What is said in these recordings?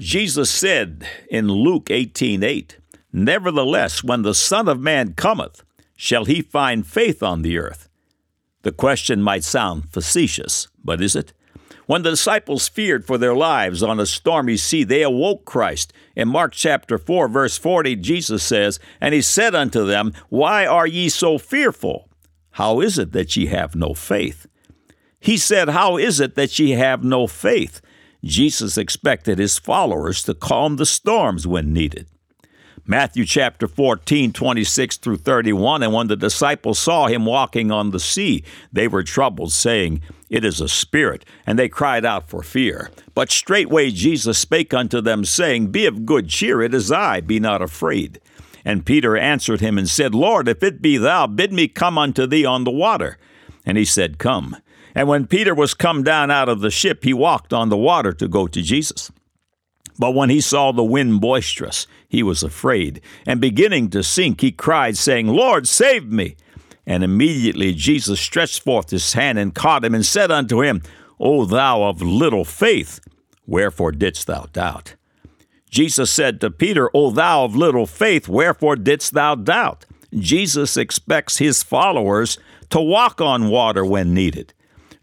Jesus said in Luke 18:8, 8, Nevertheless, when the Son of Man cometh, shall he find faith on the earth? The question might sound facetious, but is it? When the disciples feared for their lives on a stormy sea, they awoke Christ. In Mark chapter 4, verse 40, Jesus says, And he said unto them, Why are ye so fearful? How is it that ye have no faith? He said, How is it that ye have no faith? Jesus expected his followers to calm the storms when needed. Matthew chapter 14, 26 through 31. And when the disciples saw him walking on the sea, they were troubled, saying, It is a spirit. And they cried out for fear. But straightway Jesus spake unto them, saying, Be of good cheer, it is I, be not afraid. And Peter answered him and said, Lord, if it be thou, bid me come unto thee on the water. And he said, Come. And when Peter was come down out of the ship, he walked on the water to go to Jesus. But when he saw the wind boisterous, he was afraid, and beginning to sink, he cried, saying, Lord, save me. And immediately Jesus stretched forth his hand and caught him, and said unto him, O thou of little faith, wherefore didst thou doubt? Jesus said to Peter, O thou of little faith, wherefore didst thou doubt? Jesus expects his followers to walk on water when needed.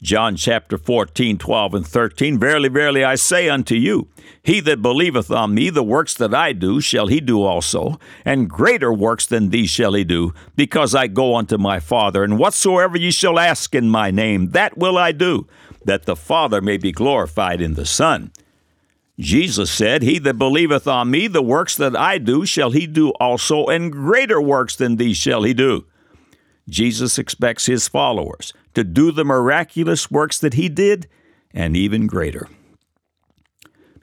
John chapter 14, 12, and 13 Verily, verily, I say unto you, he that believeth on me, the works that I do, shall he do also, and greater works than these shall he do, because I go unto my Father. And whatsoever ye shall ask in my name, that will I do, that the Father may be glorified in the Son. Jesus said, He that believeth on me, the works that I do, shall he do also, and greater works than these shall he do. Jesus expects his followers to do the miraculous works that he did and even greater.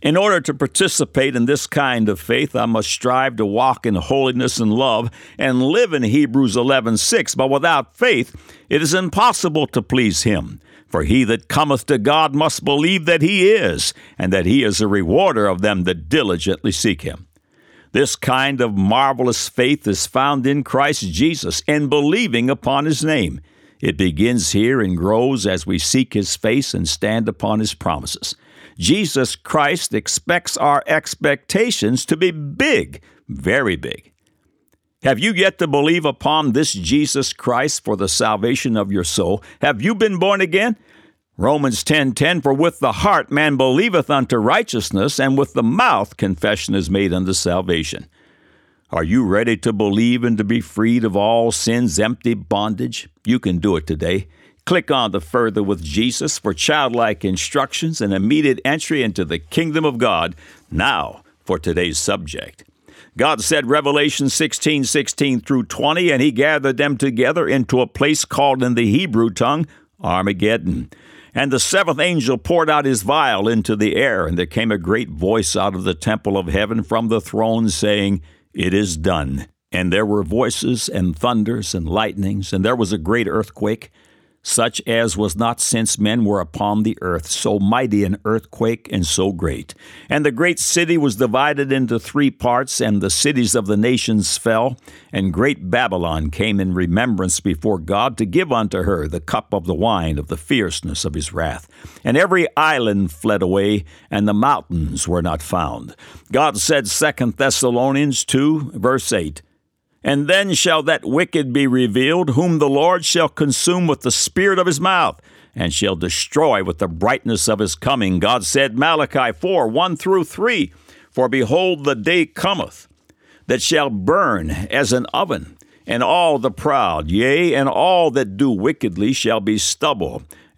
In order to participate in this kind of faith, I must strive to walk in holiness and love and live in Hebrews 11:6. But without faith, it is impossible to please him. For he that cometh to God must believe that he is, and that he is a rewarder of them that diligently seek him. This kind of marvelous faith is found in Christ Jesus and believing upon his name. It begins here and grows as we seek his face and stand upon his promises. Jesus Christ expects our expectations to be big, very big. Have you yet to believe upon this Jesus Christ for the salvation of your soul? Have you been born again? Romans 10:10 10, 10, For with the heart man believeth unto righteousness, and with the mouth confession is made unto salvation. Are you ready to believe and to be freed of all sin's empty bondage? You can do it today. Click on the Further with Jesus for childlike instructions and immediate entry into the kingdom of God. Now for today's subject. God said Revelation 16, 16 through 20, and he gathered them together into a place called in the Hebrew tongue Armageddon. And the seventh angel poured out his vial into the air, and there came a great voice out of the temple of heaven from the throne, saying, It is done. And there were voices and thunders and lightnings, and there was a great earthquake such as was not since men were upon the earth, so mighty an earthquake and so great. And the great city was divided into three parts, and the cities of the nations fell. And great Babylon came in remembrance before God to give unto her the cup of the wine of the fierceness of his wrath. And every island fled away, and the mountains were not found. God said, Second Thessalonians 2, verse 8, and then shall that wicked be revealed, whom the Lord shall consume with the spirit of his mouth, and shall destroy with the brightness of his coming. God said, Malachi 4 1 through 3 For behold, the day cometh that shall burn as an oven, and all the proud, yea, and all that do wickedly shall be stubble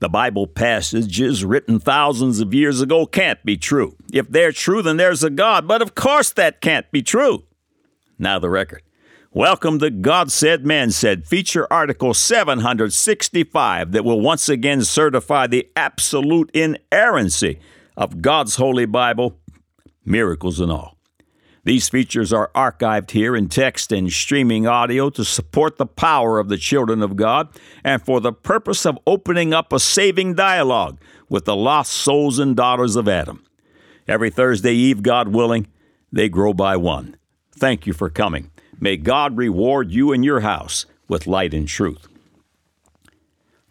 the Bible passages written thousands of years ago can't be true. If they're true, then there's a God, but of course that can't be true. Now, the record. Welcome to God Said, Man Said, feature article 765 that will once again certify the absolute inerrancy of God's Holy Bible, miracles and all. These features are archived here in text and streaming audio to support the power of the children of God and for the purpose of opening up a saving dialogue with the lost souls and daughters of Adam. Every Thursday Eve, God willing, they grow by one. Thank you for coming. May God reward you and your house with light and truth.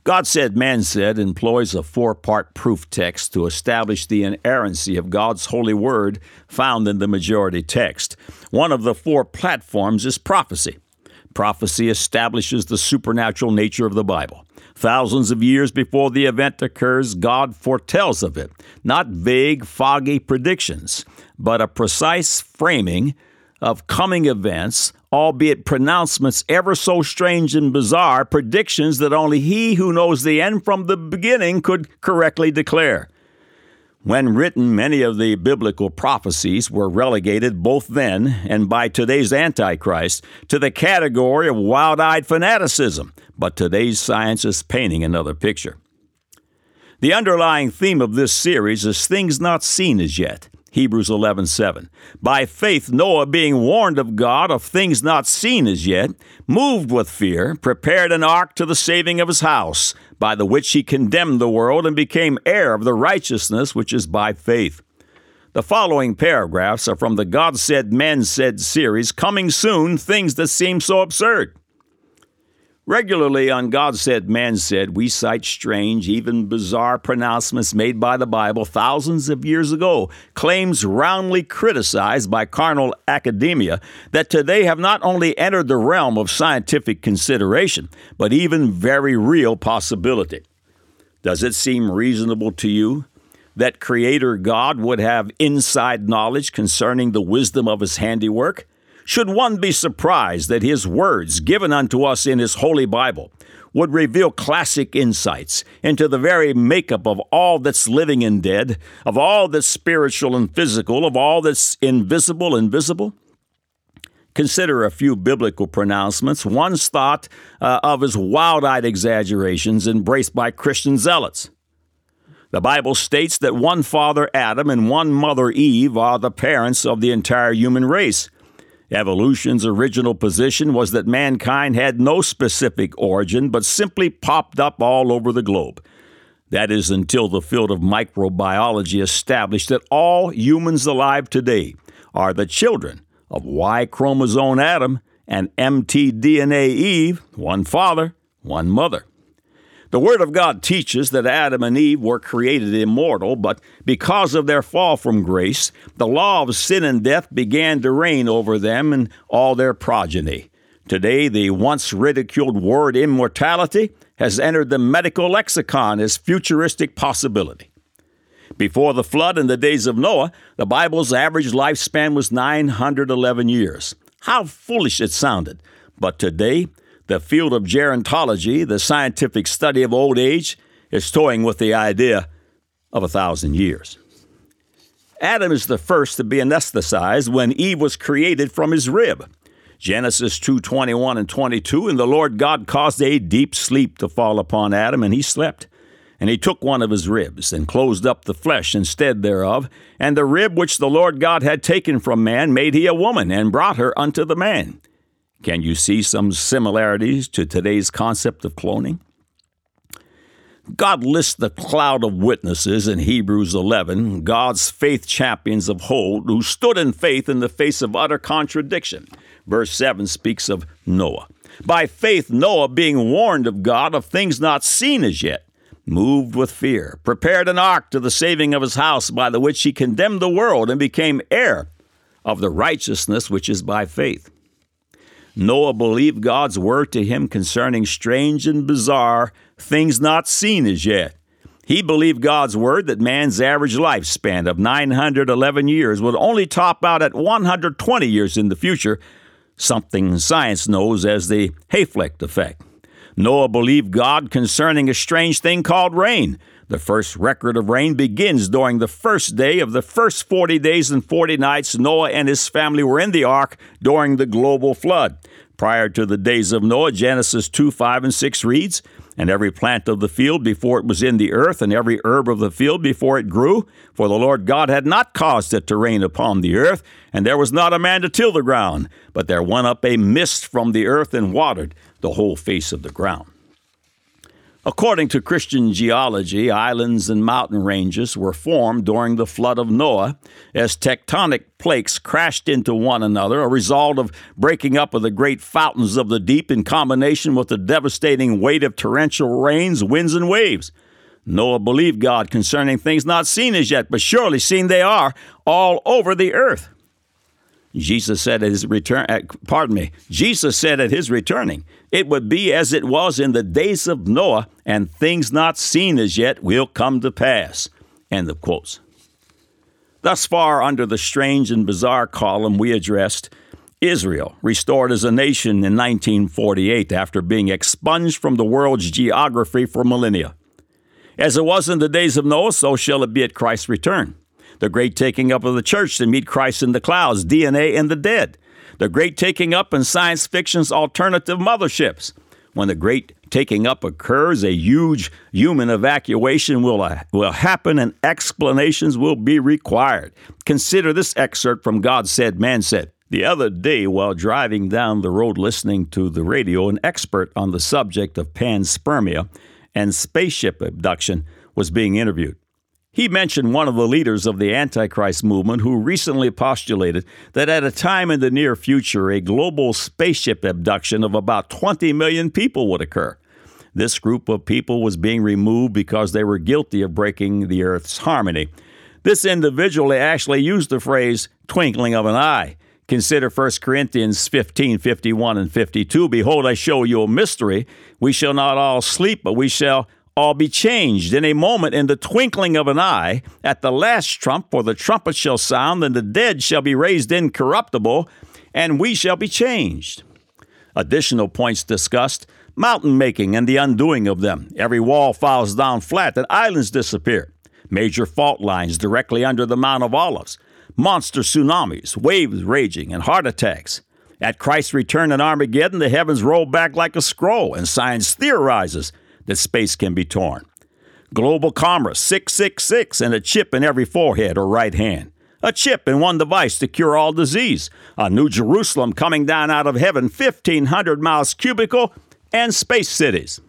God Said, Man Said employs a four part proof text to establish the inerrancy of God's holy word found in the majority text. One of the four platforms is prophecy. Prophecy establishes the supernatural nature of the Bible. Thousands of years before the event occurs, God foretells of it, not vague, foggy predictions, but a precise framing of coming events, albeit pronouncements ever so strange and bizarre, predictions that only he who knows the end from the beginning could correctly declare. When written, many of the biblical prophecies were relegated both then and by today's Antichrist to the category of wild eyed fanaticism, but today's science is painting another picture. The underlying theme of this series is things not seen as yet. Hebrews 11:7. By faith Noah being warned of God of things not seen as yet, moved with fear, prepared an ark to the saving of his house, by the which he condemned the world and became heir of the righteousness which is by faith. The following paragraphs are from the God Said, Man Said series, coming soon, things that seem so absurd. Regularly on God Said, Man Said, we cite strange, even bizarre pronouncements made by the Bible thousands of years ago, claims roundly criticized by carnal academia that today have not only entered the realm of scientific consideration, but even very real possibility. Does it seem reasonable to you that Creator God would have inside knowledge concerning the wisdom of His handiwork? Should one be surprised that his words, given unto us in his holy Bible, would reveal classic insights into the very makeup of all that's living and dead, of all that's spiritual and physical, of all that's invisible and visible? Consider a few biblical pronouncements, once thought uh, of as wild eyed exaggerations embraced by Christian zealots. The Bible states that one father, Adam, and one mother, Eve, are the parents of the entire human race. Evolution's original position was that mankind had no specific origin, but simply popped up all over the globe. That is until the field of microbiology established that all humans alive today are the children of Y chromosome Adam and mtDNA Eve, one father, one mother. The Word of God teaches that Adam and Eve were created immortal, but because of their fall from grace, the law of sin and death began to reign over them and all their progeny. Today, the once ridiculed word immortality has entered the medical lexicon as futuristic possibility. Before the flood in the days of Noah, the Bible's average lifespan was 911 years. How foolish it sounded. But today, the field of gerontology, the scientific study of old age, is toying with the idea of a thousand years. Adam is the first to be anesthetized when Eve was created from his rib. Genesis 2:21 and 22 and the Lord God caused a deep sleep to fall upon Adam and he slept. And he took one of his ribs and closed up the flesh instead thereof, and the rib which the Lord God had taken from man made he a woman and brought her unto the man. Can you see some similarities to today's concept of cloning? God lists the cloud of witnesses in Hebrews 11, God's faith champions of old, who stood in faith in the face of utter contradiction. Verse 7 speaks of Noah. By faith, Noah, being warned of God of things not seen as yet, moved with fear, prepared an ark to the saving of his house, by the which he condemned the world and became heir of the righteousness which is by faith. Noah believed God's word to him concerning strange and bizarre things not seen as yet. He believed God's word that man's average lifespan of 911 years would only top out at 120 years in the future, something science knows as the Hayflick effect. Noah believed God concerning a strange thing called rain. The first record of rain begins during the first day of the first 40 days and 40 nights Noah and his family were in the ark during the global flood. Prior to the days of Noah, Genesis 2 5 and 6 reads, And every plant of the field before it was in the earth, and every herb of the field before it grew, for the Lord God had not caused it to rain upon the earth, and there was not a man to till the ground, but there went up a mist from the earth and watered the whole face of the ground. According to Christian geology, islands and mountain ranges were formed during the flood of Noah as tectonic plates crashed into one another, a result of breaking up of the great fountains of the deep in combination with the devastating weight of torrential rains, winds, and waves. Noah believed God concerning things not seen as yet, but surely seen they are all over the earth. Jesus said at his return, uh, pardon me, Jesus said at his returning, it would be as it was in the days of Noah, and things not seen as yet will come to pass. End of quotes. Thus far, under the strange and bizarre column, we addressed Israel, restored as a nation in 1948 after being expunged from the world's geography for millennia. As it was in the days of Noah, so shall it be at Christ's return the great taking up of the church to meet Christ in the clouds, DNA and the dead, the great taking up in science fiction's alternative motherships. When the great taking up occurs, a huge human evacuation will, uh, will happen and explanations will be required. Consider this excerpt from God Said, Man Said. The other day, while driving down the road listening to the radio, an expert on the subject of panspermia and spaceship abduction was being interviewed. He mentioned one of the leaders of the Antichrist movement who recently postulated that at a time in the near future, a global spaceship abduction of about 20 million people would occur. This group of people was being removed because they were guilty of breaking the Earth's harmony. This individual actually used the phrase twinkling of an eye. Consider 1 Corinthians 15 51 and 52. Behold, I show you a mystery. We shall not all sleep, but we shall all be changed in a moment, in the twinkling of an eye, at the last trump, for the trumpet shall sound, and the dead shall be raised incorruptible, and we shall be changed. Additional points discussed mountain making and the undoing of them. Every wall falls down flat, and islands disappear. Major fault lines directly under the Mount of Olives. Monster tsunamis, waves raging, and heart attacks. At Christ's return in Armageddon, the heavens roll back like a scroll, and science theorizes that space can be torn. Global commerce 666 and a chip in every forehead or right hand. A chip in one device to cure all disease. A new Jerusalem coming down out of heaven, 1,500 miles cubical, and space cities.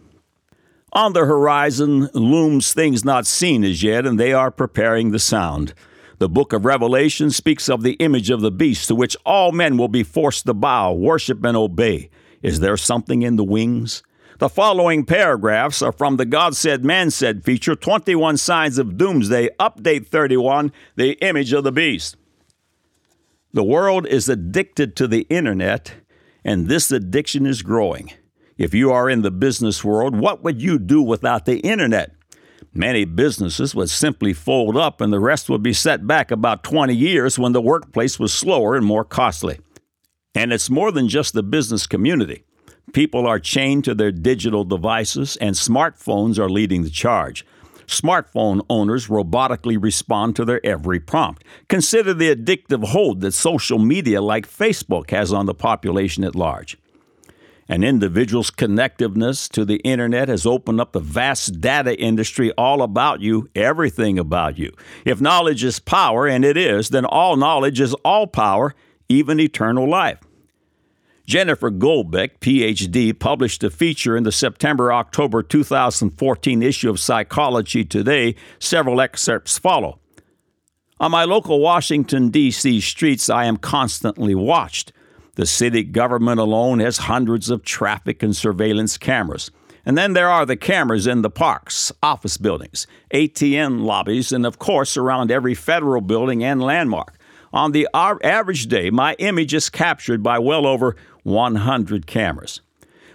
On the horizon looms things not seen as yet, and they are preparing the sound. The book of Revelation speaks of the image of the beast to which all men will be forced to bow, worship, and obey. Is there something in the wings? The following paragraphs are from the God Said, Man Said feature 21 Signs of Doomsday, Update 31, The Image of the Beast. The world is addicted to the internet, and this addiction is growing. If you are in the business world, what would you do without the internet? Many businesses would simply fold up, and the rest would be set back about 20 years when the workplace was slower and more costly. And it's more than just the business community. People are chained to their digital devices, and smartphones are leading the charge. Smartphone owners robotically respond to their every prompt. Consider the addictive hold that social media like Facebook has on the population at large. An individual's connectiveness to the internet has opened up the vast data industry all about you, everything about you. If knowledge is power, and it is, then all knowledge is all power, even eternal life. Jennifer Golbeck, PhD, published a feature in the September October 2014 issue of Psychology Today. Several excerpts follow. On my local Washington, D.C. streets, I am constantly watched. The city government alone has hundreds of traffic and surveillance cameras. And then there are the cameras in the parks, office buildings, ATM lobbies, and of course around every federal building and landmark. On the average day, my image is captured by well over 100 cameras.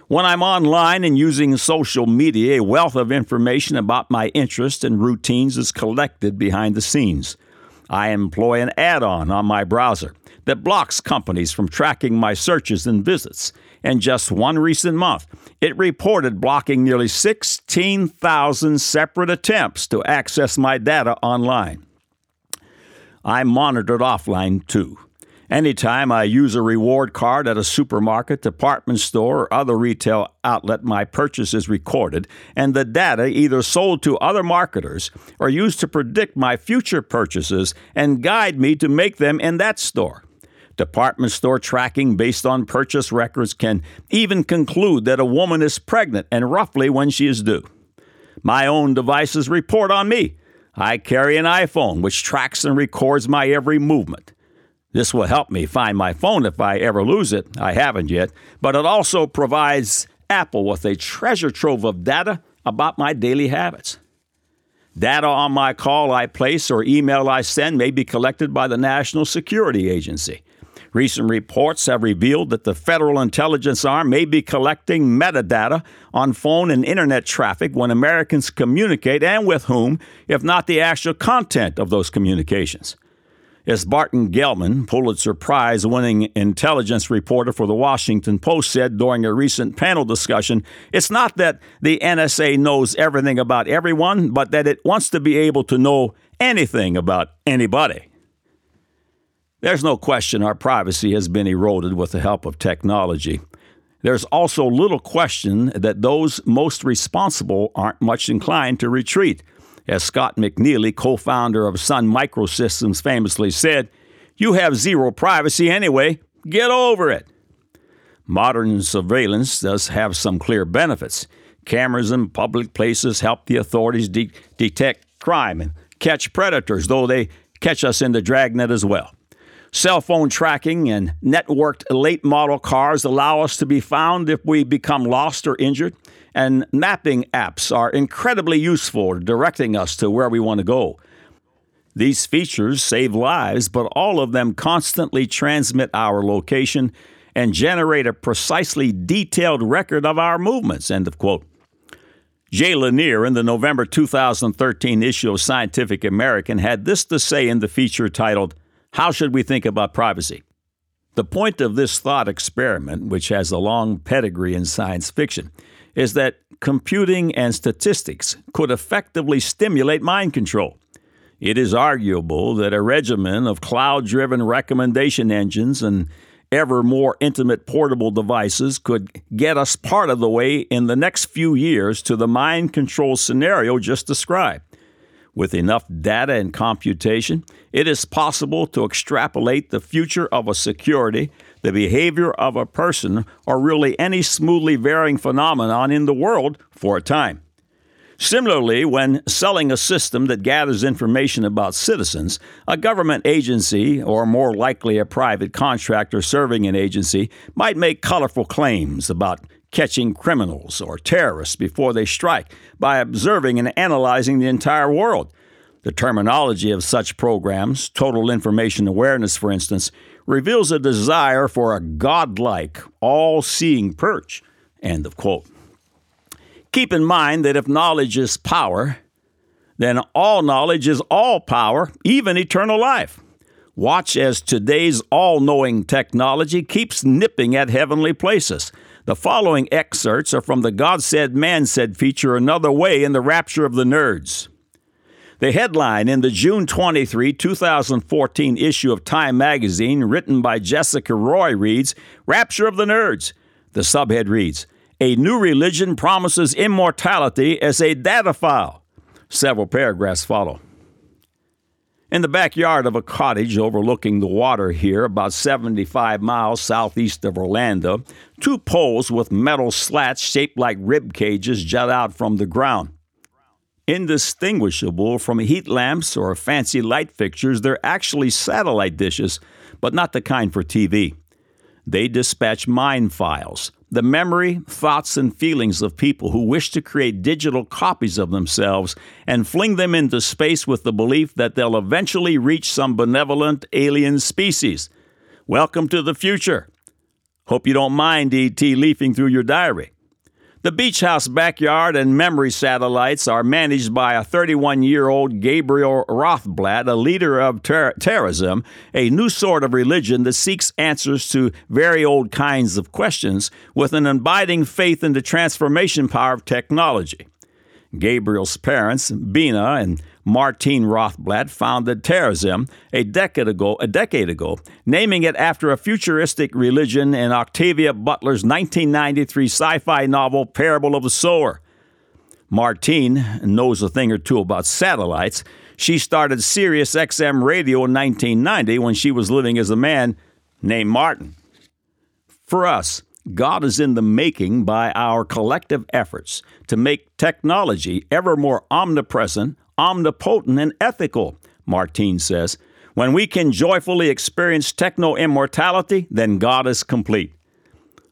When I'm online and using social media, a wealth of information about my interests and routines is collected behind the scenes. I employ an add on on my browser that blocks companies from tracking my searches and visits. In just one recent month, it reported blocking nearly 16,000 separate attempts to access my data online. I'm monitored offline too. Anytime I use a reward card at a supermarket, department store, or other retail outlet, my purchase is recorded, and the data either sold to other marketers or used to predict my future purchases and guide me to make them in that store. Department store tracking based on purchase records can even conclude that a woman is pregnant and roughly when she is due. My own devices report on me. I carry an iPhone which tracks and records my every movement. This will help me find my phone if I ever lose it. I haven't yet. But it also provides Apple with a treasure trove of data about my daily habits. Data on my call I place or email I send may be collected by the National Security Agency. Recent reports have revealed that the Federal Intelligence Arm may be collecting metadata on phone and internet traffic when Americans communicate and with whom, if not the actual content of those communications. As Barton Gellman, Pulitzer Prize winning intelligence reporter for the Washington Post, said during a recent panel discussion, it's not that the NSA knows everything about everyone, but that it wants to be able to know anything about anybody. There's no question our privacy has been eroded with the help of technology. There's also little question that those most responsible aren't much inclined to retreat. As Scott McNealy, co founder of Sun Microsystems, famously said, You have zero privacy anyway. Get over it. Modern surveillance does have some clear benefits. Cameras in public places help the authorities de- detect crime and catch predators, though they catch us in the dragnet as well. Cell phone tracking and networked late model cars allow us to be found if we become lost or injured and mapping apps are incredibly useful directing us to where we want to go. These features save lives, but all of them constantly transmit our location and generate a precisely detailed record of our movements. End of quote. Jaron Lanier, in the November 2013 issue of Scientific American, had this to say in the feature titled, How Should We Think About Privacy? The point of this thought experiment, which has a long pedigree in science fiction, is that computing and statistics could effectively stimulate mind control. It is arguable that a regimen of cloud driven recommendation engines and ever more intimate portable devices could get us part of the way in the next few years to the mind control scenario just described. With enough data and computation, it is possible to extrapolate the future of a security the behavior of a person, or really any smoothly varying phenomenon in the world for a time. Similarly, when selling a system that gathers information about citizens, a government agency, or more likely a private contractor serving an agency, might make colorful claims about catching criminals or terrorists before they strike by observing and analyzing the entire world. The terminology of such programs, total information awareness, for instance, reveals a desire for a godlike, all seeing perch. End of quote. Keep in mind that if knowledge is power, then all knowledge is all power, even eternal life. Watch as today's all knowing technology keeps nipping at heavenly places. The following excerpts are from the God Said, Man Said feature Another Way in the Rapture of the Nerds. The headline in the June 23, 2014 issue of Time magazine, written by Jessica Roy, reads Rapture of the Nerds. The subhead reads A new religion promises immortality as a data file. Several paragraphs follow. In the backyard of a cottage overlooking the water here, about 75 miles southeast of Orlando, two poles with metal slats shaped like rib cages jut out from the ground. Indistinguishable from heat lamps or fancy light fixtures, they're actually satellite dishes, but not the kind for TV. They dispatch mind files, the memory, thoughts, and feelings of people who wish to create digital copies of themselves and fling them into space with the belief that they'll eventually reach some benevolent alien species. Welcome to the future. Hope you don't mind ET leafing through your diary. The beach house backyard and memory satellites are managed by a 31 year old Gabriel Rothblatt, a leader of ter- Terasem, a new sort of religion that seeks answers to very old kinds of questions with an abiding faith in the transformation power of technology. Gabriel's parents, Bina and Martine Rothblatt founded Terasem a decade ago, a decade ago, naming it after a futuristic religion in Octavia Butler's 1993 sci-fi novel Parable of the Sower. Martine knows a thing or two about satellites. She started Sirius XM Radio in 1990 when she was living as a man named Martin. For us, God is in the making by our collective efforts to make technology ever more omnipresent, omnipotent, and ethical, Martine says. When we can joyfully experience techno immortality, then God is complete.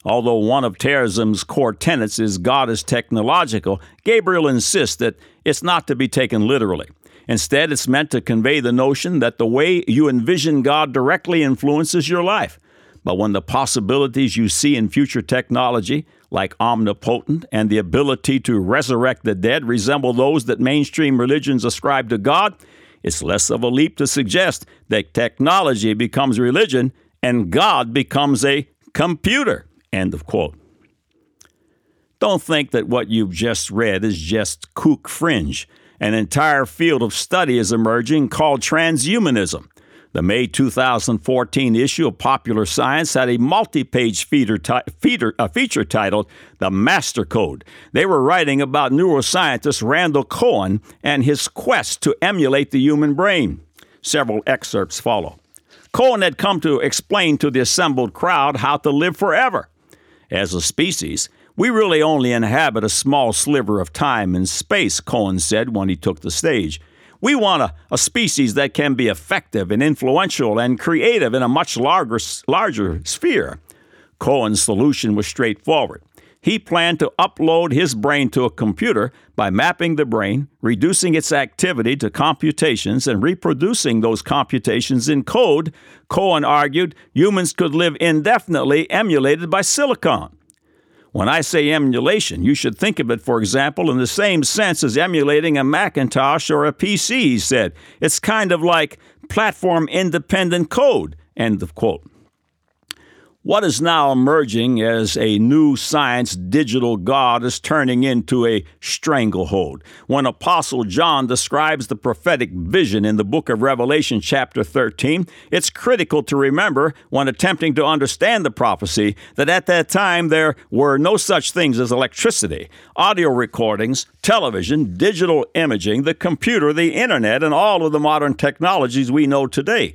Although one of Terasem's core tenets is God is technological, Gabriel insists that it's not to be taken literally. Instead, it's meant to convey the notion that the way you envision God directly influences your life. But when the possibilities you see in future technology, like omnipotent and the ability to resurrect the dead, resemble those that mainstream religions ascribe to God, it's less of a leap to suggest that technology becomes religion and God becomes a computer. End of quote. Don't think that what you've just read is just kook fringe. An entire field of study is emerging called transhumanism. The May 2014 issue of Popular Science had a multi page feature, uh, feature titled The Master Code. They were writing about neuroscientist Randall Cohen and his quest to emulate the human brain. Several excerpts follow. Cohen had come to explain to the assembled crowd how to live forever. As a species, we really only inhabit a small sliver of time and space, Cohen said when he took the stage. We want a, a species that can be effective and influential and creative in a much larger, larger sphere. Cohen's solution was straightforward. He planned to upload his brain to a computer by mapping the brain, reducing its activity to computations, and reproducing those computations in code. Cohen argued humans could live indefinitely emulated by silicon. When I say emulation, you should think of it, for example, in the same sense as emulating a Macintosh or a PC, he said. It's kind of like platform independent code. End of quote. What is now emerging as a new science digital God is turning into a stranglehold. When Apostle John describes the prophetic vision in the book of Revelation, chapter 13, it's critical to remember when attempting to understand the prophecy that at that time there were no such things as electricity, audio recordings, television, digital imaging, the computer, the internet, and all of the modern technologies we know today.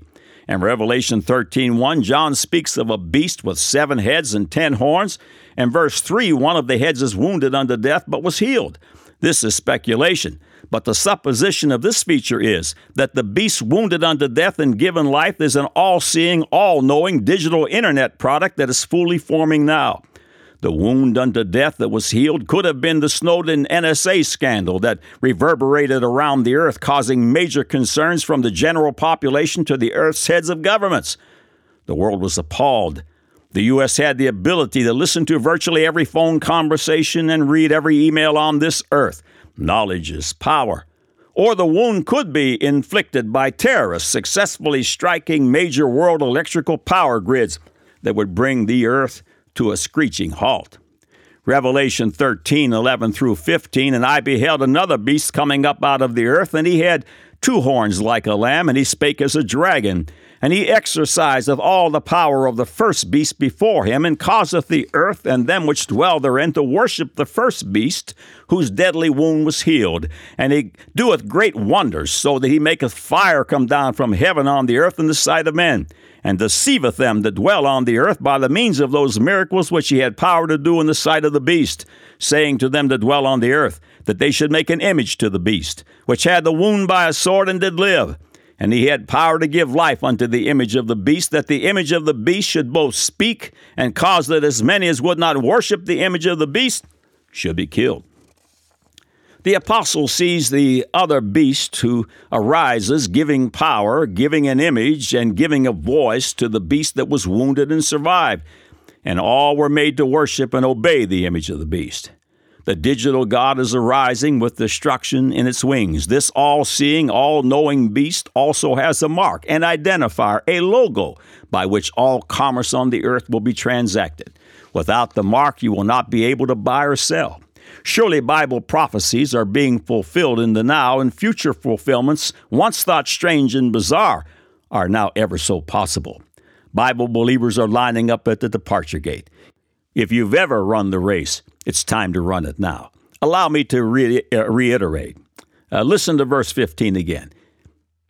In Revelation 13:1, John speaks of a beast with seven heads and ten horns. And verse 3, one of the heads is wounded unto death but was healed. This is speculation. But the supposition of this feature is that the beast wounded unto death and given life is an all seeing, all knowing digital internet product that is fully forming now. The wound unto death that was healed could have been the Snowden NSA scandal that reverberated around the earth, causing major concerns from the general population to the earth's heads of governments. The world was appalled. The U.S. had the ability to listen to virtually every phone conversation and read every email on this earth. Knowledge is power. Or the wound could be inflicted by terrorists successfully striking major world electrical power grids that would bring the earth to a screeching halt. Revelation 13, 11 through 15, and I beheld another beast coming up out of the earth, and he had two horns like a lamb, and he spake as a dragon. And he exercised of all the power of the first beast before him, and causeth the earth and them which dwell therein to worship the first beast, whose deadly wound was healed. And he doeth great wonders, so that he maketh fire come down from heaven on the earth in the sight of men and deceiveth them that dwell on the earth by the means of those miracles which he had power to do in the sight of the beast, saying to them that dwell on the earth, that they should make an image to the beast, which had the wound by a sword and did live. And he had power to give life unto the image of the beast, that the image of the beast should both speak and cause that as many as would not worship the image of the beast should be killed. The apostle sees the other beast who arises, giving power, giving an image, and giving a voice to the beast that was wounded and survived. And all were made to worship and obey the image of the beast. The digital God is arising with destruction in its wings. This all seeing, all knowing beast also has a mark, an identifier, a logo by which all commerce on the earth will be transacted. Without the mark, you will not be able to buy or sell. Surely Bible prophecies are being fulfilled in the now, and future fulfillments, once thought strange and bizarre, are now ever so possible. Bible believers are lining up at the departure gate. If you've ever run the race, it's time to run it now. Allow me to re- uh, reiterate. Uh, listen to verse 15 again.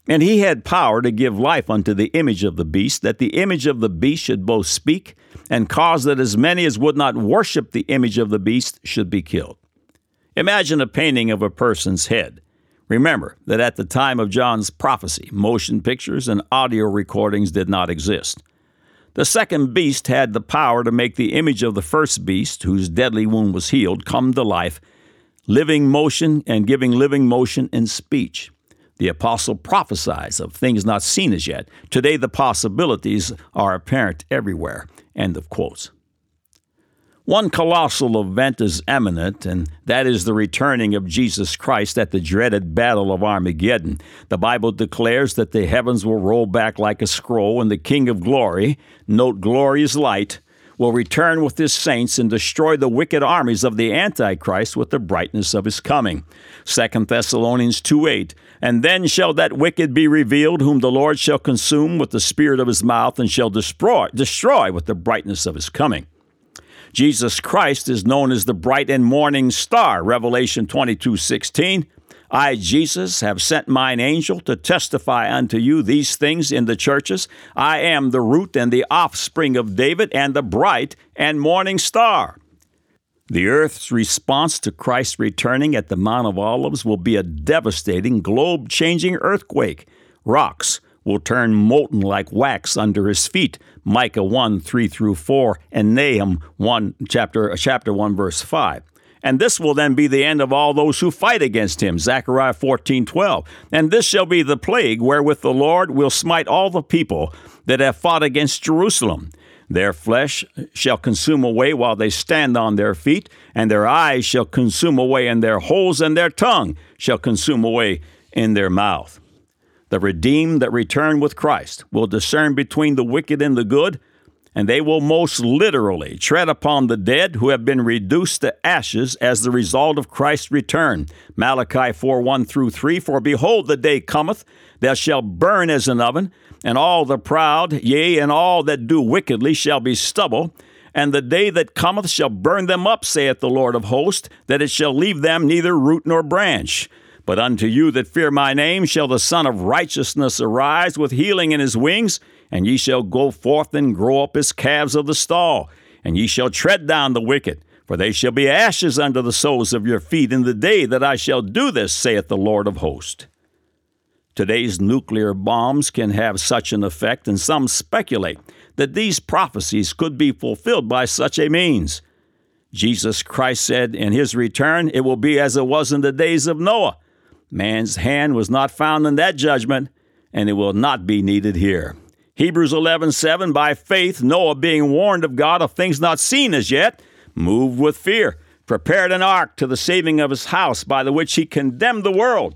And he had power to give life unto the image of the beast, that the image of the beast should both speak and cause that as many as would not worship the image of the beast should be killed. Imagine a painting of a person's head. Remember that at the time of John's prophecy, motion pictures and audio recordings did not exist. The second beast had the power to make the image of the first beast, whose deadly wound was healed, come to life, living motion and giving living motion and speech. The apostle prophesies of things not seen as yet. Today, the possibilities are apparent everywhere. End of quotes. One colossal event is imminent, and that is the returning of Jesus Christ at the dreaded Battle of Armageddon. The Bible declares that the heavens will roll back like a scroll, and the King of glory, note glorious light, will return with his saints and destroy the wicked armies of the Antichrist with the brightness of his coming. 2 Thessalonians 2 8. And then shall that wicked be revealed, whom the Lord shall consume with the spirit of his mouth, and shall destroy, destroy with the brightness of his coming. Jesus Christ is known as the bright and morning star, Revelation 22 16. I, Jesus, have sent mine angel to testify unto you these things in the churches. I am the root and the offspring of David, and the bright and morning star. The earth's response to Christ returning at the Mount of Olives will be a devastating, globe changing earthquake. Rocks will turn molten like wax under his feet. Micah 1 3 through 4, and Nahum 1, chapter, uh, chapter 1, verse 5. And this will then be the end of all those who fight against him. Zechariah 14, 12. And this shall be the plague wherewith the Lord will smite all the people that have fought against Jerusalem. Their flesh shall consume away while they stand on their feet, and their eyes shall consume away in their holes, and their tongue shall consume away in their mouth. The redeemed that return with Christ will discern between the wicked and the good, and they will most literally tread upon the dead who have been reduced to ashes as the result of Christ's return. Malachi 4 1 through 3 For behold, the day cometh that shall burn as an oven, and all the proud, yea, and all that do wickedly shall be stubble. And the day that cometh shall burn them up, saith the Lord of hosts, that it shall leave them neither root nor branch. But unto you that fear my name shall the Sun of Righteousness arise with healing in his wings and ye shall go forth and grow up as calves of the stall, and ye shall tread down the wicked, for they shall be ashes under the soles of your feet in the day that I shall do this, saith the Lord of hosts. Today's nuclear bombs can have such an effect, and some speculate that these prophecies could be fulfilled by such a means. Jesus Christ said in his return, It will be as it was in the days of Noah. Man's hand was not found in that judgment, and it will not be needed here. Hebrews 11:7 By faith Noah being warned of God of things not seen as yet moved with fear prepared an ark to the saving of his house by the which he condemned the world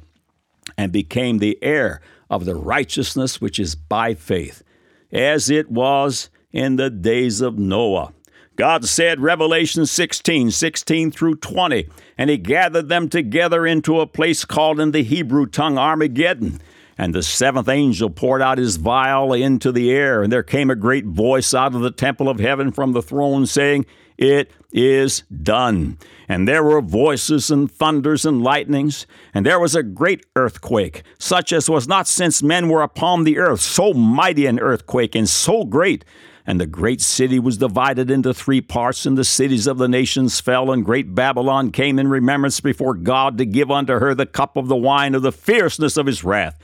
and became the heir of the righteousness which is by faith as it was in the days of Noah God said, Revelation 16, 16 through 20, and he gathered them together into a place called in the Hebrew tongue Armageddon. And the seventh angel poured out his vial into the air, and there came a great voice out of the temple of heaven from the throne saying, It is done. And there were voices and thunders and lightnings, and there was a great earthquake, such as was not since men were upon the earth, so mighty an earthquake and so great. And the great city was divided into three parts, and the cities of the nations fell, and great Babylon came in remembrance before God to give unto her the cup of the wine of the fierceness of his wrath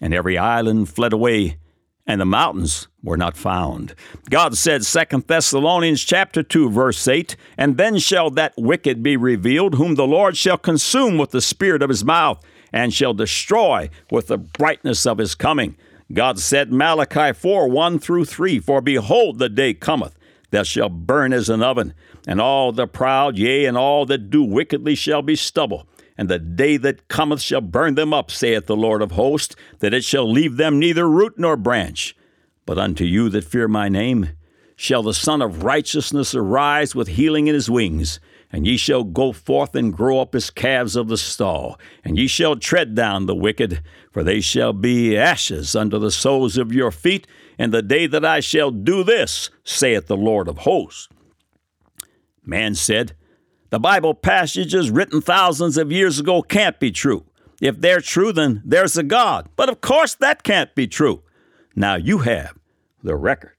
and every island fled away and the mountains were not found. God said, 2 Thessalonians chapter 2, verse 8, And then shall that wicked be revealed, whom the Lord shall consume with the spirit of his mouth, and shall destroy with the brightness of his coming. God said, Malachi 4, 1 through 3, For behold, the day cometh, that shall burn as an oven, and all the proud, yea, and all that do wickedly shall be stubble and the day that cometh shall burn them up, saith the Lord of hosts, that it shall leave them neither root nor branch. But unto you that fear my name shall the Sun of Righteousness arise with healing in his wings, and ye shall go forth and grow up as calves of the stall, and ye shall tread down the wicked, for they shall be ashes under the soles of your feet, in the day that I shall do this, saith the Lord of hosts. Man said, The Bible passages written thousands of years ago can't be true. If they're true, then there's a God. But of course that can't be true. Now you have the record.